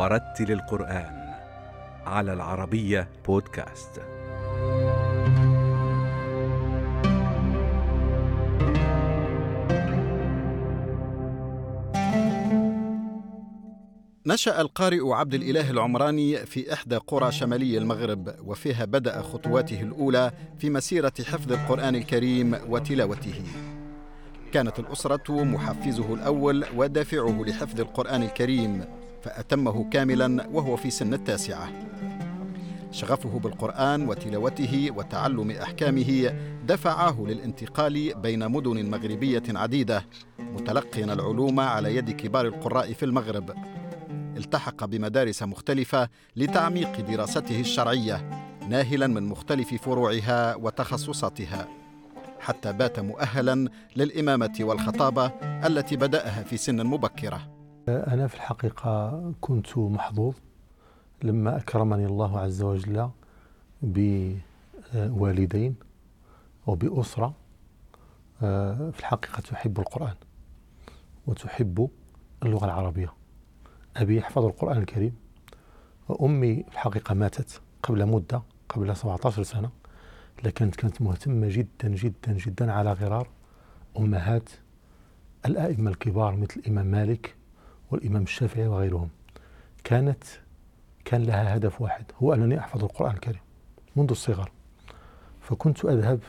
ورتل القرآن على العربية بودكاست. نشأ القارئ عبد الإله العمراني في إحدى قرى شمالي المغرب وفيها بدأ خطواته الأولى في مسيرة حفظ القرآن الكريم وتلاوته. كانت الأسرة محفزه الأول ودافعه لحفظ القرآن الكريم فأتمه كاملا وهو في سن التاسعة. شغفه بالقرآن وتلاوته وتعلم أحكامه دفعه للانتقال بين مدن مغربية عديدة متلقيا العلوم على يد كبار القراء في المغرب. التحق بمدارس مختلفة لتعميق دراسته الشرعية ناهلا من مختلف فروعها وتخصصاتها. حتى بات مؤهلا للإمامة والخطابة التي بدأها في سن مبكرة. أنا في الحقيقة كنت محظوظ لما أكرمني الله عز وجل بوالدين وبأسرة في الحقيقة تحب القرآن وتحب اللغة العربية. أبي يحفظ القرآن الكريم. وأمي في الحقيقة ماتت قبل مدة قبل 17 سنة لكن كانت مهتمة جدا جدا جدا على غرار أمهات الأئمة الكبار مثل الإمام مالك والإمام الشافعي وغيرهم. كانت كان لها هدف واحد هو أنني أحفظ القرآن الكريم منذ الصغر. فكنت أذهب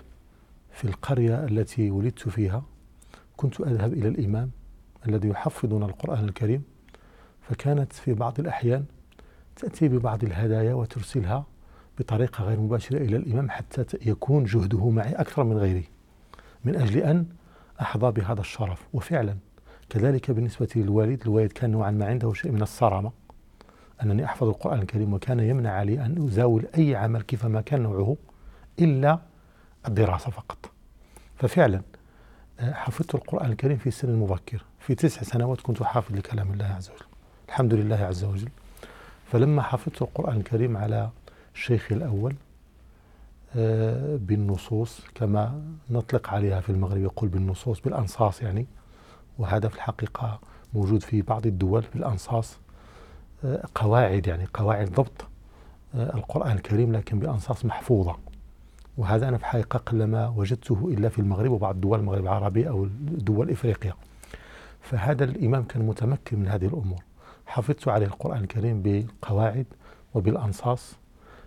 في القرية التي ولدت فيها كنت أذهب إلى الإمام الذي يحفظنا القرآن الكريم. فكانت في بعض الأحيان تأتي ببعض الهدايا وترسلها بطريقة غير مباشرة إلى الإمام حتى يكون جهده معي أكثر من غيري من أجل أن أحظى بهذا الشرف. وفعلا كذلك بالنسبة للوالد الوالد كان نوعا ما عنده شيء من الصرامة. أنني أحفظ القرآن الكريم وكان يمنع علي أن أزاول أي عمل كيفما كان نوعه إلا الدراسة فقط. ففعلا حفظت القرآن الكريم في سن مبكر في تسع سنوات كنت حافظ لكلام الله عز وجل الحمد لله عز وجل. فلما حفظت القرآن الكريم على الشيخ الأول بالنصوص كما نطلق عليها في المغرب يقول بالنصوص بالأنصاص يعني وهذا في الحقيقة موجود في بعض الدول بالأنصاص قواعد يعني قواعد ضبط. القرآن الكريم لكن بأنصاص محفوظة. وهذا أنا في الحقيقة قلما وجدته إلا في المغرب وبعض دول المغرب العربي أو دول إفريقيا. فهذا الإمام كان متمكن من هذه الأمور. حفظت عليه القرآن الكريم بالقواعد وبالأنصاص.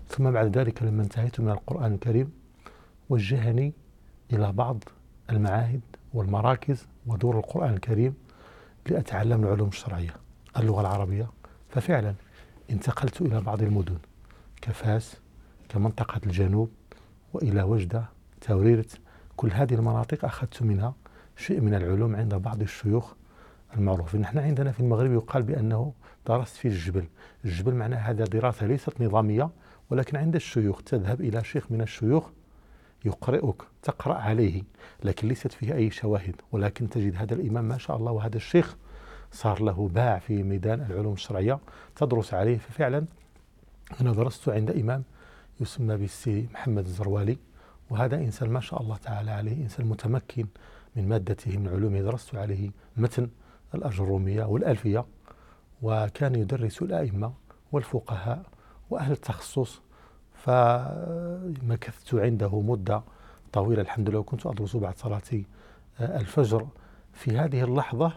ثم بعد ذلك لما انتهيت من القرآن الكريم وجهني إلى بعض المعاهد والمراكز ودور القرآن الكريم لأتعلم العلوم الشرعية اللغة العربية. ففعلا انتقلت إلى بعض المدن كفاس كمنطقة الجنوب وإلى وجدة توريرت. كل هذه المناطق أخذت منها شيء من العلوم عند بعض الشيوخ المعروفين. نحن عندنا في المغرب يقال بأنه درست في الجبل. الجبل معناه هذا دراسة ليست نظامية ولكن عند الشيوخ تذهب إلى شيخ من الشيوخ يقرئك تقرأ عليه لكن ليست فيه أي شواهد ولكن تجد هذا الإمام ما شاء الله وهذا الشيخ صار له باع في ميدان العلوم الشرعية تدرس عليه ففعلا أنا درست عند إمام يسمى بالسي محمد الزروالي وهذا إنسان ما شاء الله تعالى عليه إنسان متمكن من مادته من علومه درست عليه متن الأجرومية والألفية وكان يدرس الأئمة والفقهاء وأهل التخصص فمكثت عنده مدة طويلة الحمد لله وكنت أدرس بعد صلاة الفجر. في هذه اللحظة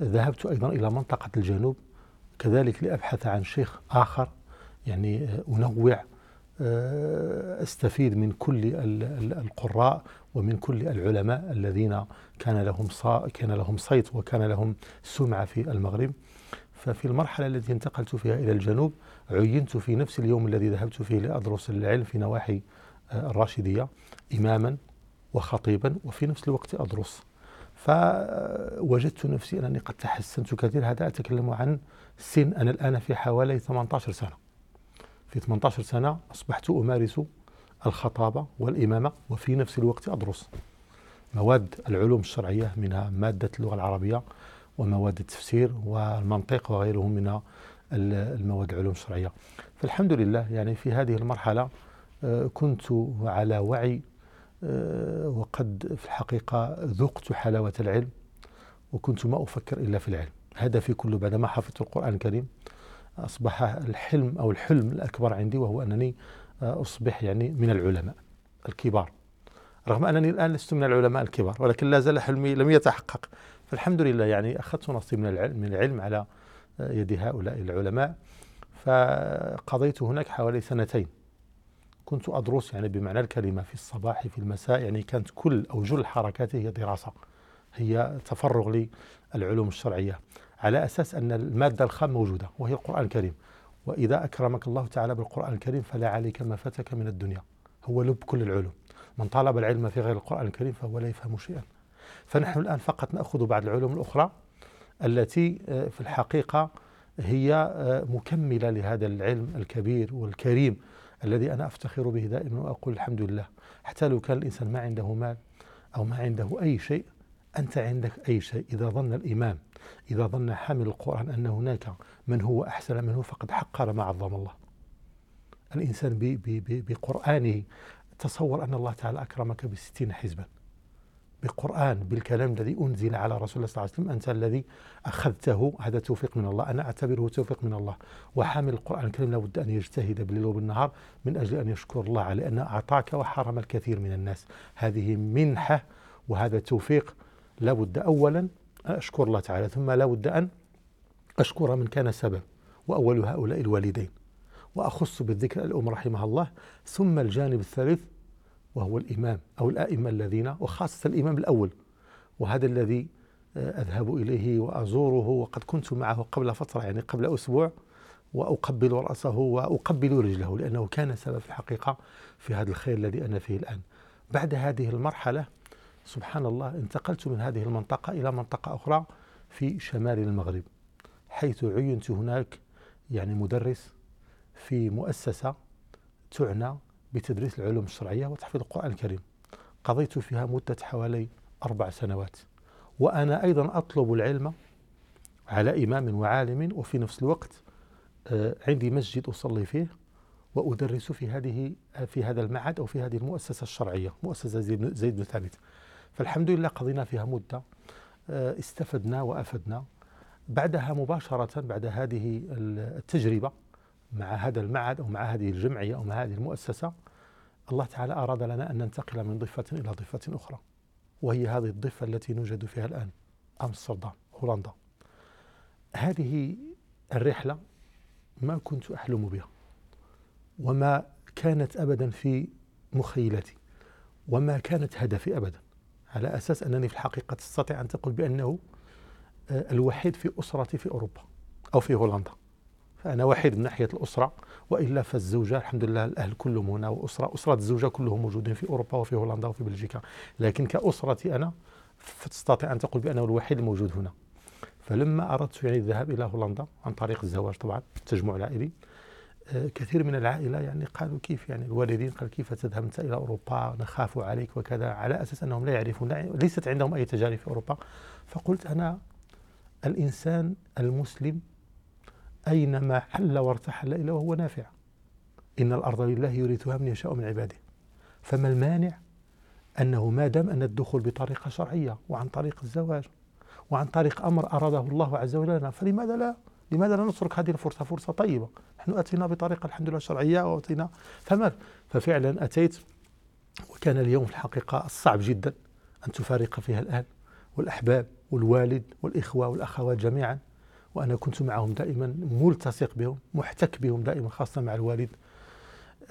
ذهبت أيضا إلى منطقة الجنوب كذلك لأبحث عن شيخ آخر يعني أنوع أستفيد من كل القراء ومن كل العلماء الذين كان لهم كان لهم صيت وكان لهم سمعة في المغرب. ففي المرحلة التي انتقلت فيها إلى الجنوب عينت في نفس اليوم الذي ذهبت فيه لأدرس العلم في نواحي الراشدية اماما وخطيبا وفي نفس الوقت أدرس. فوجدت نفسي أنني قد تحسنت كثير هذا أتكلم عن سن أنا الآن في حوالي 18 سنة. في 18 سنة أصبحت أمارس الخطابة والإمامة وفي نفس الوقت أدرس مواد العلوم الشرعية منها مادة اللغة العربية ومواد التفسير والمنطق وغيرهم من المواد العلوم الشرعية. فالحمد لله يعني في هذه المرحلة كنت على وعي وقد في الحقيقة ذقت حلاوة العلم وكنت ما أفكر إلا في العلم. هدفي كله بعدما حفظت القرآن الكريم أصبح الحلم أو الحلم الأكبر عندي وهو أنني أصبح يعني من العلماء الكبار. رغم أنني الآن لست من العلماء الكبار ولكن لا زال حلمي لم يتحقق. فالحمد لله يعني أخذت نصيب من العلم, من العلم على يد هؤلاء العلماء. فقضيت هناك حوالي سنتين. كنت أدرس يعني بمعنى الكلمة في الصباح في المساء يعني كانت كل أو جل حركاتي هي دراسة. هي تفرغ للعلوم الشرعية. على أساس أن المادة الخام موجودة وهي القرآن الكريم. وإذا أكرمك الله تعالى بالقرآن الكريم فلا عليك ما فاتك من الدنيا. هو لب كل العلوم. من طالب العلم في غير القرآن الكريم فهو لا يفهم شيئا. فنحن الآن فقط نأخذ بعض العلوم الأخرى التي آه، في الحقيقة هي آه، مكملة لهذا العلم الكبير والكريم الذي أنا أفتخر به دائما وأقول الحمد لله. حتى لو كان الإنسان ما عنده مال أو ما عنده أي شيء أنت عندك أي شيء. إذا ظن الإمام إذا ظن حامل القرآن أن هناك من هو أحسن منه فقد حقر ما عظم الله. الإنسان بقرآنه تصور أن الله تعالى أكرمك بستين حزبا. بقرآن بالكلام الذي أنزل على رسول الله صلى الله عليه وسلم أنت الذي أخذته. هذا توفيق من الله أنا أعتبره توفيق من الله. وحامل القرآن الكريم لابد أن يجتهد بالليل وبالنهار من أجل أن يشكر الله على أن أعطاك وحرم الكثير من الناس. هذه منحة وهذا توفيق لابد أولا أشكر الله تعالى ثم لابد أن أشكر من كان سبب وأول هؤلاء الوالدين. وأخص بالذكر الأم رحمها الله ثم الجانب الثالث وهو الإمام أو الأئمة الذين وخاصة الإمام الأول. وهذا الذي آه، أذهب إليه وأزوره وقد كنت معه قبل فترة يعني قبل أسبوع وأقبل رأسه وأقبل رجله لأنه كان سبب في الحقيقة في هذا الخير الذي أنا فيه الآن. بعد هذه المرحلة سبحان الله انتقلت من هذه المنطقة إلى منطقة أخرى في شمال المغرب حيث عينت هناك يعني مدرس في مؤسسة تعنى بتدريس العلوم الشرعية وتحفيظ القرآن الكريم. قضيت فيها مدة حوالي أربع سنوات وأنا أيضا أطلب العلم على إمام وعالم وفي نفس الوقت آه، عندي مسجد أصلي فيه وأدرس في هذه في هذا المعهد أو في هذه المؤسسة الشرعية مؤسسة زيد بن ثابت. فالحمد لله قضينا فيها مدة آه، استفدنا وأفدنا. بعدها مباشرة بعد هذه التجربة مع هذا المعهد أو مع هذه الجمعية أو مع هذه المؤسسة الله تعالى أراد لنا أن ننتقل من ضفة إلى ضفة أخرى وهي هذه الضفة التي نوجد فيها الآن أمستردام هولندا. هذه الرحلة ما كنت أحلم بها وما كانت أبدا في مخيلتي وما كانت هدفي أبدا على أساس أنني في الحقيقة تستطيع أن تقول بأنه آه، الوحيد في أسرتي في أوروبا أو في هولندا. فأنا وحيد من ناحية الأسرة وإلا فالزوجة الحمد لله الأهل كلهم هنا وأسرة. أسرة الزوجة كلهم موجودين في أوروبا وفي هولندا وفي بلجيكا. لكن كأسرتي أنا فتستطيع أن تقول بأنه الوحيد الموجود هنا. فلما أردت يعني الذهاب إلى هولندا عن طريق الزواج طبعا التجمع العائلي آه، كثير من العائلة يعني قالوا كيف يعني الوالدين قال كيف تذهب أنت إلى أوروبا؟ نخاف عليك وكذا على أساس أنهم لا يعرفون ليست عندهم أي تجارب في أوروبا. فقلت أنا الإنسان المسلم أينما حل وارتحل إلا وهو نافع. إن الأرض لله يورثها من يشاء من عباده. فما المانع أنه ما دام أن الدخول بطريقة شرعية وعن طريق الزواج وعن طريق أمر أراده الله عز وجل لنا فلماذا لا؟ لماذا لا نترك هذه الفرصة فرصة طيبة؟ نحن أتينا بطريقة الحمد لله شرعية وأتينا فما؟ ففعلا أتيت وكان اليوم في الحقيقة الصعب جدا أن تفارق فيها الأهل والأحباب والوالد والإخوة والأخوات جميعا. وأنا كنت معهم دائما ملتصق بهم محتك بهم دائما خاصة مع الوالد.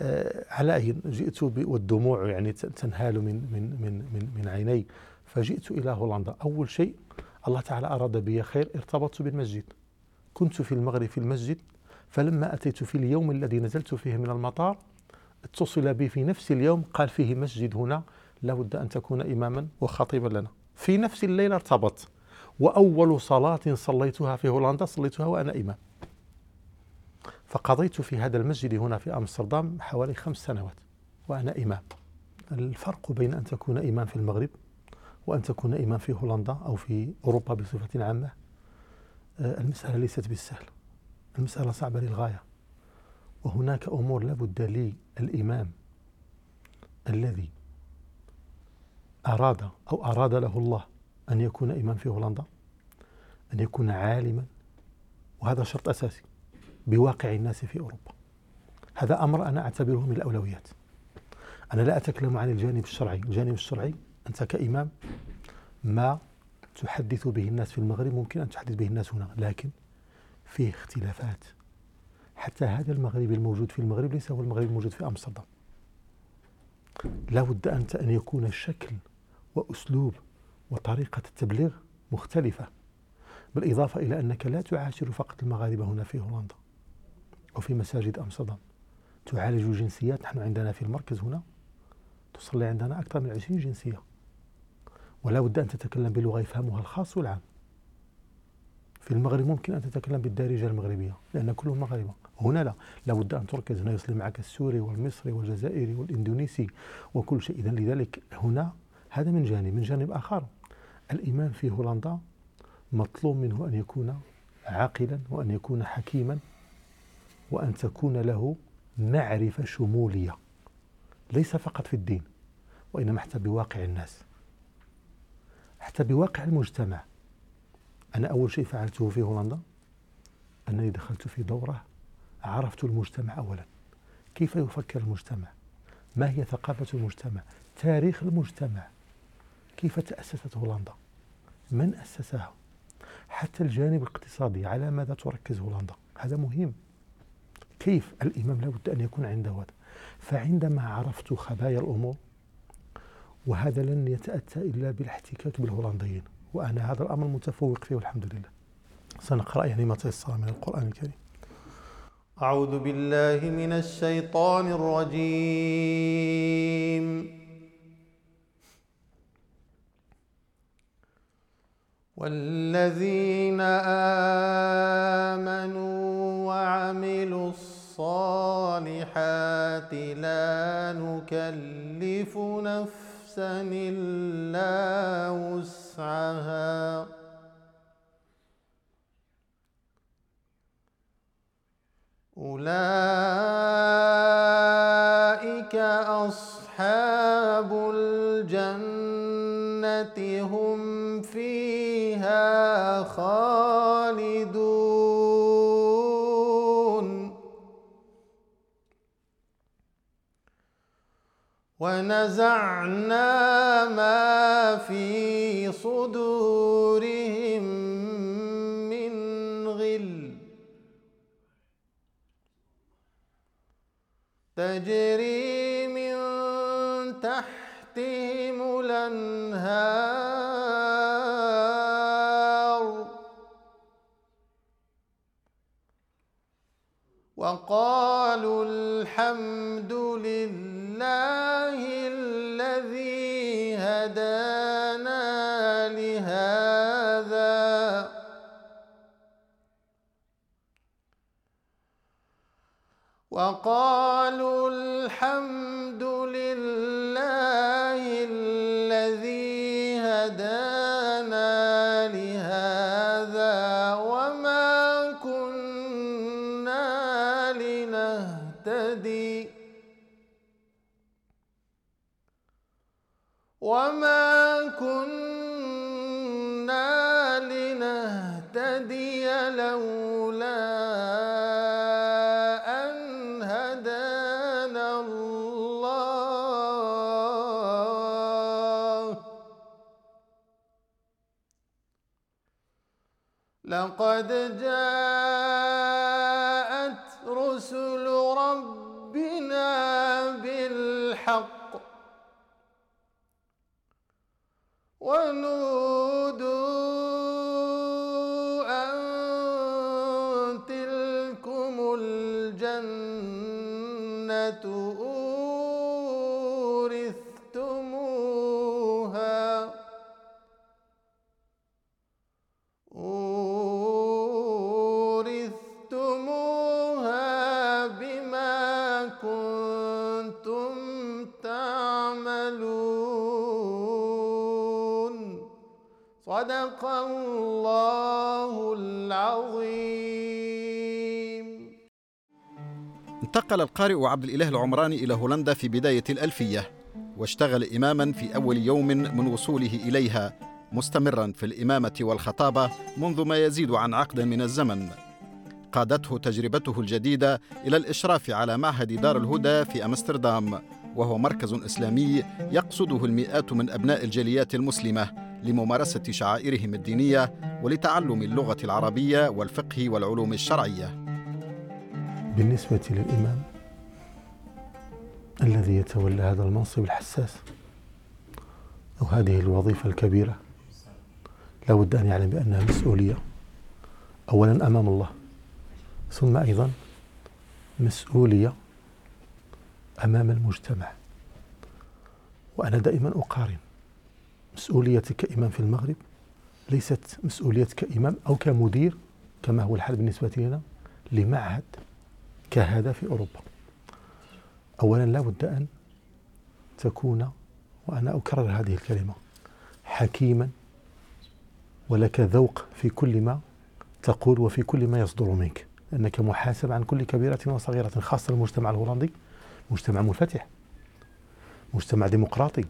آه على أي جئت والدموع يعني تنهال من من من من, من عيني. فجئت إلى هولندا. أول شيء الله تعالى أراد بي خير ارتبطت بالمسجد. كنت في المغرب في المسجد فلما أتيت في اليوم الذي نزلت فيه من المطار اتصل بي في نفس اليوم قال فيه مسجد هنا لابد أن تكون إماما وخطيبا لنا. في نفس الليلة ارتبط. وأول صلاة صليتها في هولندا صليتها وأنا إمام. فقضيت في هذا المسجد هنا في أمستردام حوالي خمس سنوات وأنا إمام. الفرق بين أن تكون إمام في المغرب وأن تكون إمام في هولندا أو في أوروبا بصفة عامة آه، المسألة ليست بالسهل. المسألة صعبة للغاية. وهناك أمور لابد للإمام الذي أراد أو أراد له الله أن يكون إمام في هولندا أن يكون عالما وهذا شرط أساسي بواقع الناس في أوروبا. هذا أمر أنا أعتبره من الأولويات. أنا لا أتكلم عن الجانب الشرعي. الجانب الشرعي أنت كإمام ما تحدث به الناس في المغرب ممكن أن تحدث به الناس هنا لكن فيه اختلافات. حتى هذا المغربي الموجود في المغرب ليس هو المغرب الموجود في أمستردام. لا بد أنت أن يكون الشكل وأسلوب وطريقة التبليغ مختلفة بالإضافة إلى أنك لا تعاشر فقط المغاربة هنا في هولندا أو في مساجد أمستردام. تعالج جنسيات نحن عندنا في المركز هنا تصلي عندنا أكثر من عشرين جنسية. ولا بد أن تتكلم بلغة يفهمها الخاص والعام. في المغرب ممكن أن تتكلم بالدارجة المغربية لأن كلهم مغاربة. هنا لا لابد أن تركز. هنا يصلي معك السوري والمصري والجزائري والإندونيسي وكل شيء. إذا لذلك هنا هذا من جانب. من جانب آخر الإمام في هولندا مطلوب منه أن يكون عاقلا وأن يكون حكيما وأن تكون له معرفة شمولية ليس فقط في الدين وإنما حتى بواقع الناس. حتى بواقع المجتمع. أنا أول شيء فعلته في هولندا أنني دخلت في دورة عرفت المجتمع أولا. كيف يفكر المجتمع؟ ما هي ثقافة المجتمع؟ تاريخ المجتمع؟ كيف تأسست هولندا؟ من أسسها؟ حتى الجانب الاقتصادي على ماذا تركز هولندا؟ هذا مهم. كيف؟ الإمام لابد أن يكون عنده هذا. فعندما عرفت خبايا الأمور وهذا لن يتأتى إلا بالاحتكاك بالهولنديين وأنا هذا الأمر متفوق فيه والحمد لله. سنقرأ يعني ما تيسر من القرآن الكريم. أعوذ بالله من الشيطان الرجيم. والذين آمنوا وعملوا الصالحات لا نكلف نفسا إلا وسعها. أولئك أصحاب الجنة. هم فيها خالدون ونزعنا ما في صدورهم من غل تجري الأنهار وقالوا الحمد لله الذي هدانا لهذا. وقالوا الحمد لقد جاءت رسل ربنا بالحق ونودوا انتقل القارئ عبد الإله العمراني إلى هولندا في بداية الألفية واشتغل إماما في أول يوم من وصوله إليها مستمرا في الإمامة والخطابة منذ ما يزيد عن عقد من الزمن. قادته تجربته الجديدة إلى الإشراف على معهد دار الهدى في أمستردام وهو مركز إسلامي يقصده المئات من أبناء الجاليات المسلمة لممارسة شعائرهم الدينية ولتعلم اللغة العربية والفقه والعلوم الشرعية. بالنسبة للإمام الذي يتولى هذا المنصب الحساس أو هذه الوظيفة الكبيرة لا بد أن يعلم بأنها مسؤولية أولا أمام الله ثم أيضا مسؤولية أمام المجتمع. وأنا دائما أقارن مسؤوليتي كإمام في المغرب ليست مسؤوليتك كإمام أو كمدير كما هو الحال بالنسبة لنا لمعهد كهذا في أوروبا. أولا لا بد أن تكون وأنا أكرر هذه الكلمة حكيما ولك ذوق في كل ما تقول وفي كل ما يصدر منك. لأنك محاسب عن كل كبيرة وصغيرة خاصة المجتمع الهولندي. مجتمع منفتح. مجتمع ديمقراطي.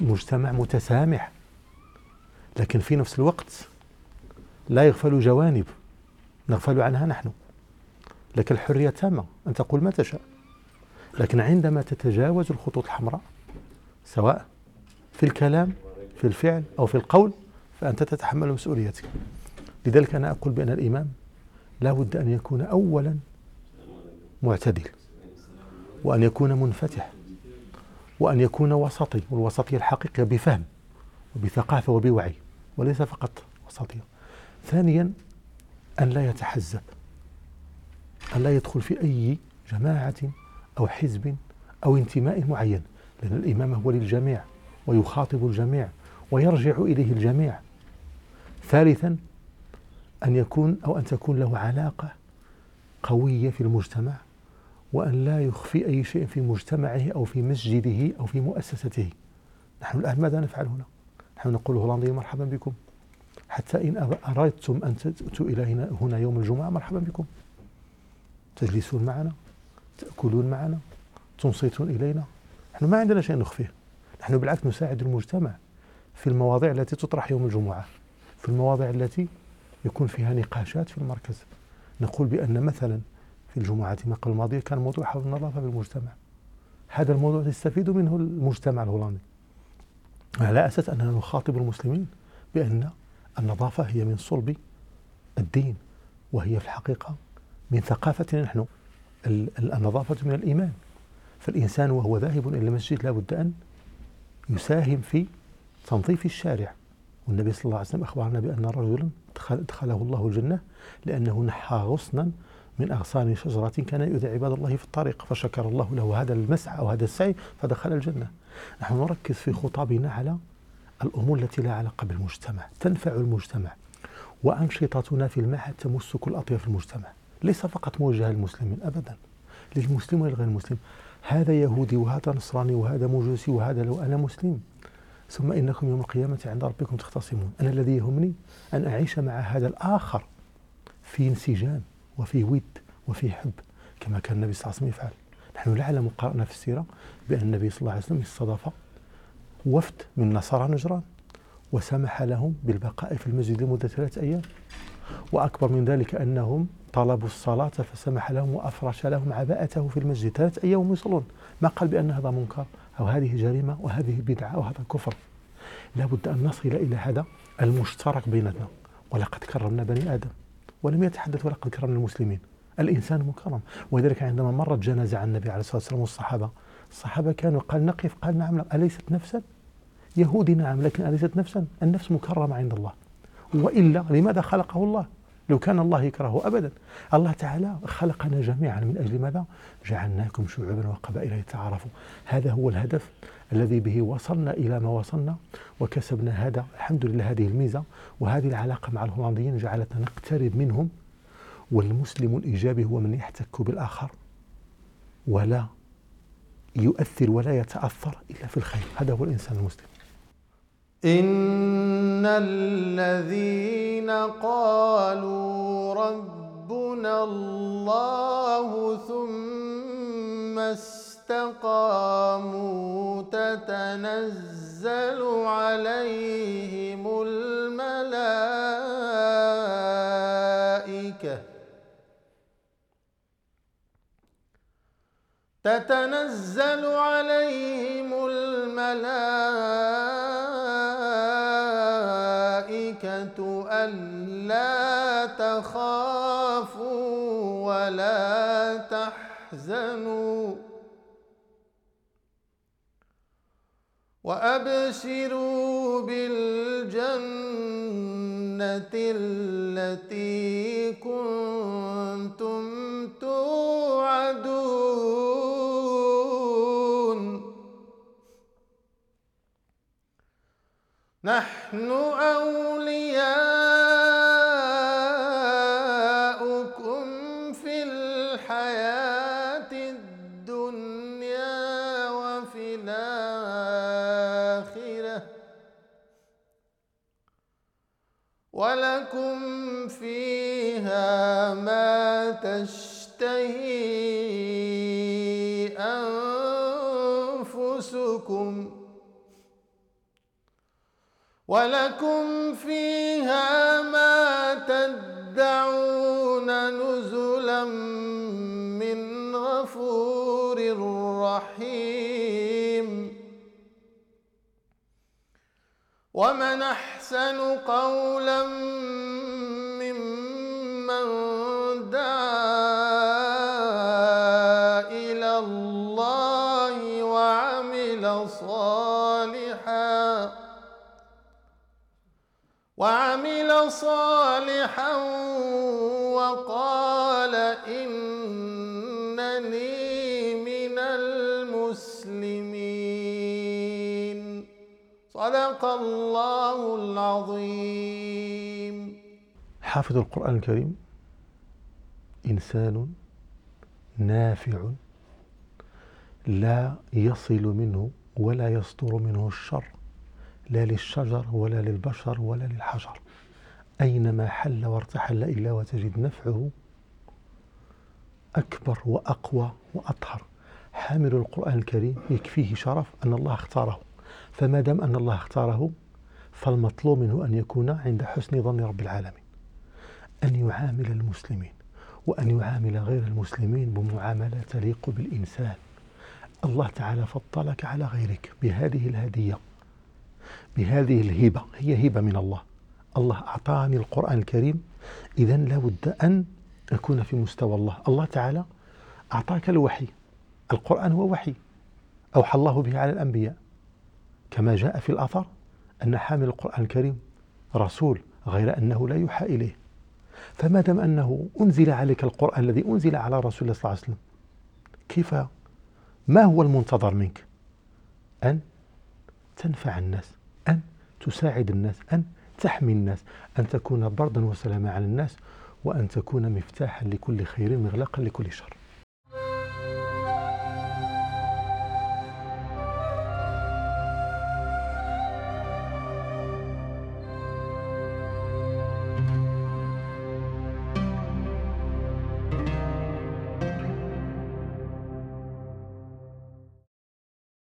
مجتمع متسامح. لكن في نفس الوقت لا يغفل جوانب نغفل عنها نحن. لك الحرية تامة أن تقول ما تشاء. لكن عندما تتجاوز الخطوط الحمراء سواء في الكلام في الفعل أو في القول فأنت تتحمل مسؤوليتك. لذلك أنا أقول بأن الإمام لا بد أن يكون أولا معتدل وأن يكون منفتح وأن يكون وسطي والوسطية الحقيقية بفهم وبثقافة وبوعي وليس فقط وسطية ثانيا أن لا يتحزب. أن لا يدخل في أي جماعة أو حزب أو انتماء معين لأن الإمام هو للجميع ويخاطب الجميع ويرجع إليه الجميع. ثالثا أن يكون أو أن تكون له علاقة قوية في المجتمع وأن لا يخفي أي شيء في مجتمعه أو في مسجده أو في مؤسسته. نحن الآن ماذا نفعل هنا؟ نحن نقول هولنديا مرحبا بكم. حتى إن أردتم أن تأتوا إلى هنا يوم الجمعة مرحبا بكم. تجلسون معنا تأكلون معنا تنصتون إلينا. نحن ما عندنا شيء نخفيه. نحن بالعكس نساعد المجتمع في المواضيع التي تطرح يوم الجمعة في المواضيع التي يكون فيها نقاشات في المركز. نقول بأن مثلا في الجمعة ما قبل الماضية كان موضوع حول النظافة في المجتمع هذا الموضوع يستفيد منه المجتمع الهولندي. على أساس أننا نخاطب المسلمين بأن النظافة هي من صلب الدين وهي في الحقيقة من ثقافتنا نحن. النظافة من الإيمان. فالإنسان وهو ذاهب إلى المسجد لا بد أن يساهم في تنظيف الشارع. والنبي صلى الله عليه وسلم أخبرنا بأن رجلا دخله الله الجنة لأنه نحى غصنا من أغصان شجرة كان يؤذي عباد الله في الطريق فشكر الله له هذا المسعى أو هذا السعي فدخل الجنة. نحن نركز في خطابنا على الأمور التي لا علاقة بالمجتمع. تنفع المجتمع. وأنشطتنا في المعهد تمس كل أطياف المجتمع. ليس فقط موجهة للمسلمين أبدا. للمسلم ولغير المسلم. هذا يهودي وهذا نصراني وهذا مجوسي وهذا لو أنا مسلم. ثم إنكم يوم القيامة عند ربكم تختصمون. أنا الذي يهمني أن أعيش مع هذا الآخر في انسجام وفي ود وفي حب كما كان النبي صلى الله عليه وسلم يفعل. نحن نعلم قرأنا في السيرة بأن النبي صلى الله عليه وسلم استضاف وفد من نصارى نجران وسمح لهم بالبقاء في المسجد لمدة ثلاثة أيام. وأكبر من ذلك أنهم طلبوا الصلاة فسمح لهم وأفرش لهم عباءته في المسجد. ثلاثة أيام يصلون. ما قال بأن هذا منكر أو هذه جريمة وهذه بدعة أو هذا كفر. لا بد أن نصل إلى هذا المشترك بيننا. ولقد كرمنا بني آدم. ولم يتحدث ولقد كرمنا المسلمين. الإنسان مكرم. ولذلك عندما مرت جنازة عن النبي عليه الصلاة والسلام والصحابة. الصحابة كانوا قال نقف قال نعم. أليست نفسا؟ يهودي نعم لكن أليست نفسا؟ النفس مكرمة عند الله. وإلا لماذا خلقه الله؟ لو كان الله يكرهه أبدا. الله تعالى خلقنا جميعا من أجل ماذا؟ جعلناكم شعوبا وقبائل لتعارفوا. هذا هو الهدف الذي به وصلنا إلى ما وصلنا وكسبنا هذا. الحمد لله هذه الميزة وهذه العلاقة مع الهولنديين جعلتنا نقترب منهم. والمسلم الإيجابي هو من يحتك بالآخر ولا يؤثر ولا يتأثر إلا في الخير. هذا هو الإنسان المسلم. إن الذين قالوا ربنا الله ثم استقاموا تتنزل عليهم الملائكة تتنزل عليهم الملائكة ألا تخافوا ولا تحزنوا. وأبشروا بالجنة التي كنتم توعدون. نحن أولياؤكم ولكم فيها ما تشتهي أنفسكم ولكم فيها ما تدعون نزلا ومن أحسن قولا ممن دعا إلى الله وعمل صالحا وعمل صالحا وقال انني الله العظيم. حافظ القرآن الكريم إنسان نافع لا يصل منه ولا يصدر منه الشر لا للشجر ولا للبشر ولا للحجر. أينما حل وارتحل إلا وتجد نفعه أكبر وأقوى وأطهر. حامل القرآن الكريم يكفيه شرف أن الله اختاره. فما دام أن الله اختاره فالمطلوب منه أن يكون عند حسن ظن رب العالمين. أن يعامل المسلمين وأن يعامل غير المسلمين بمعاملة تليق بالإنسان. الله تعالى فضلك على غيرك بهذه الهدية بهذه الهبة. هي هبة من الله. الله أعطاني القرآن الكريم. إذا لابد أن أكون في مستوى الله. الله تعالى أعطاك الوحي. القرآن هو وحي. أوحى الله به على الأنبياء. كما جاء في الأثر أن حامل القرآن الكريم رسول غير أنه لا يوحى إليه. فما دام أنه أنزل عليك القرآن الذي أنزل على رسول الله صلى الله عليه وسلم كيف ما هو المنتظر منك؟ أن تنفع الناس أن تساعد الناس أن تحمي الناس أن تكون بردا وسلاما على الناس وأن تكون مفتاحا لكل خير مغلقا لكل شر.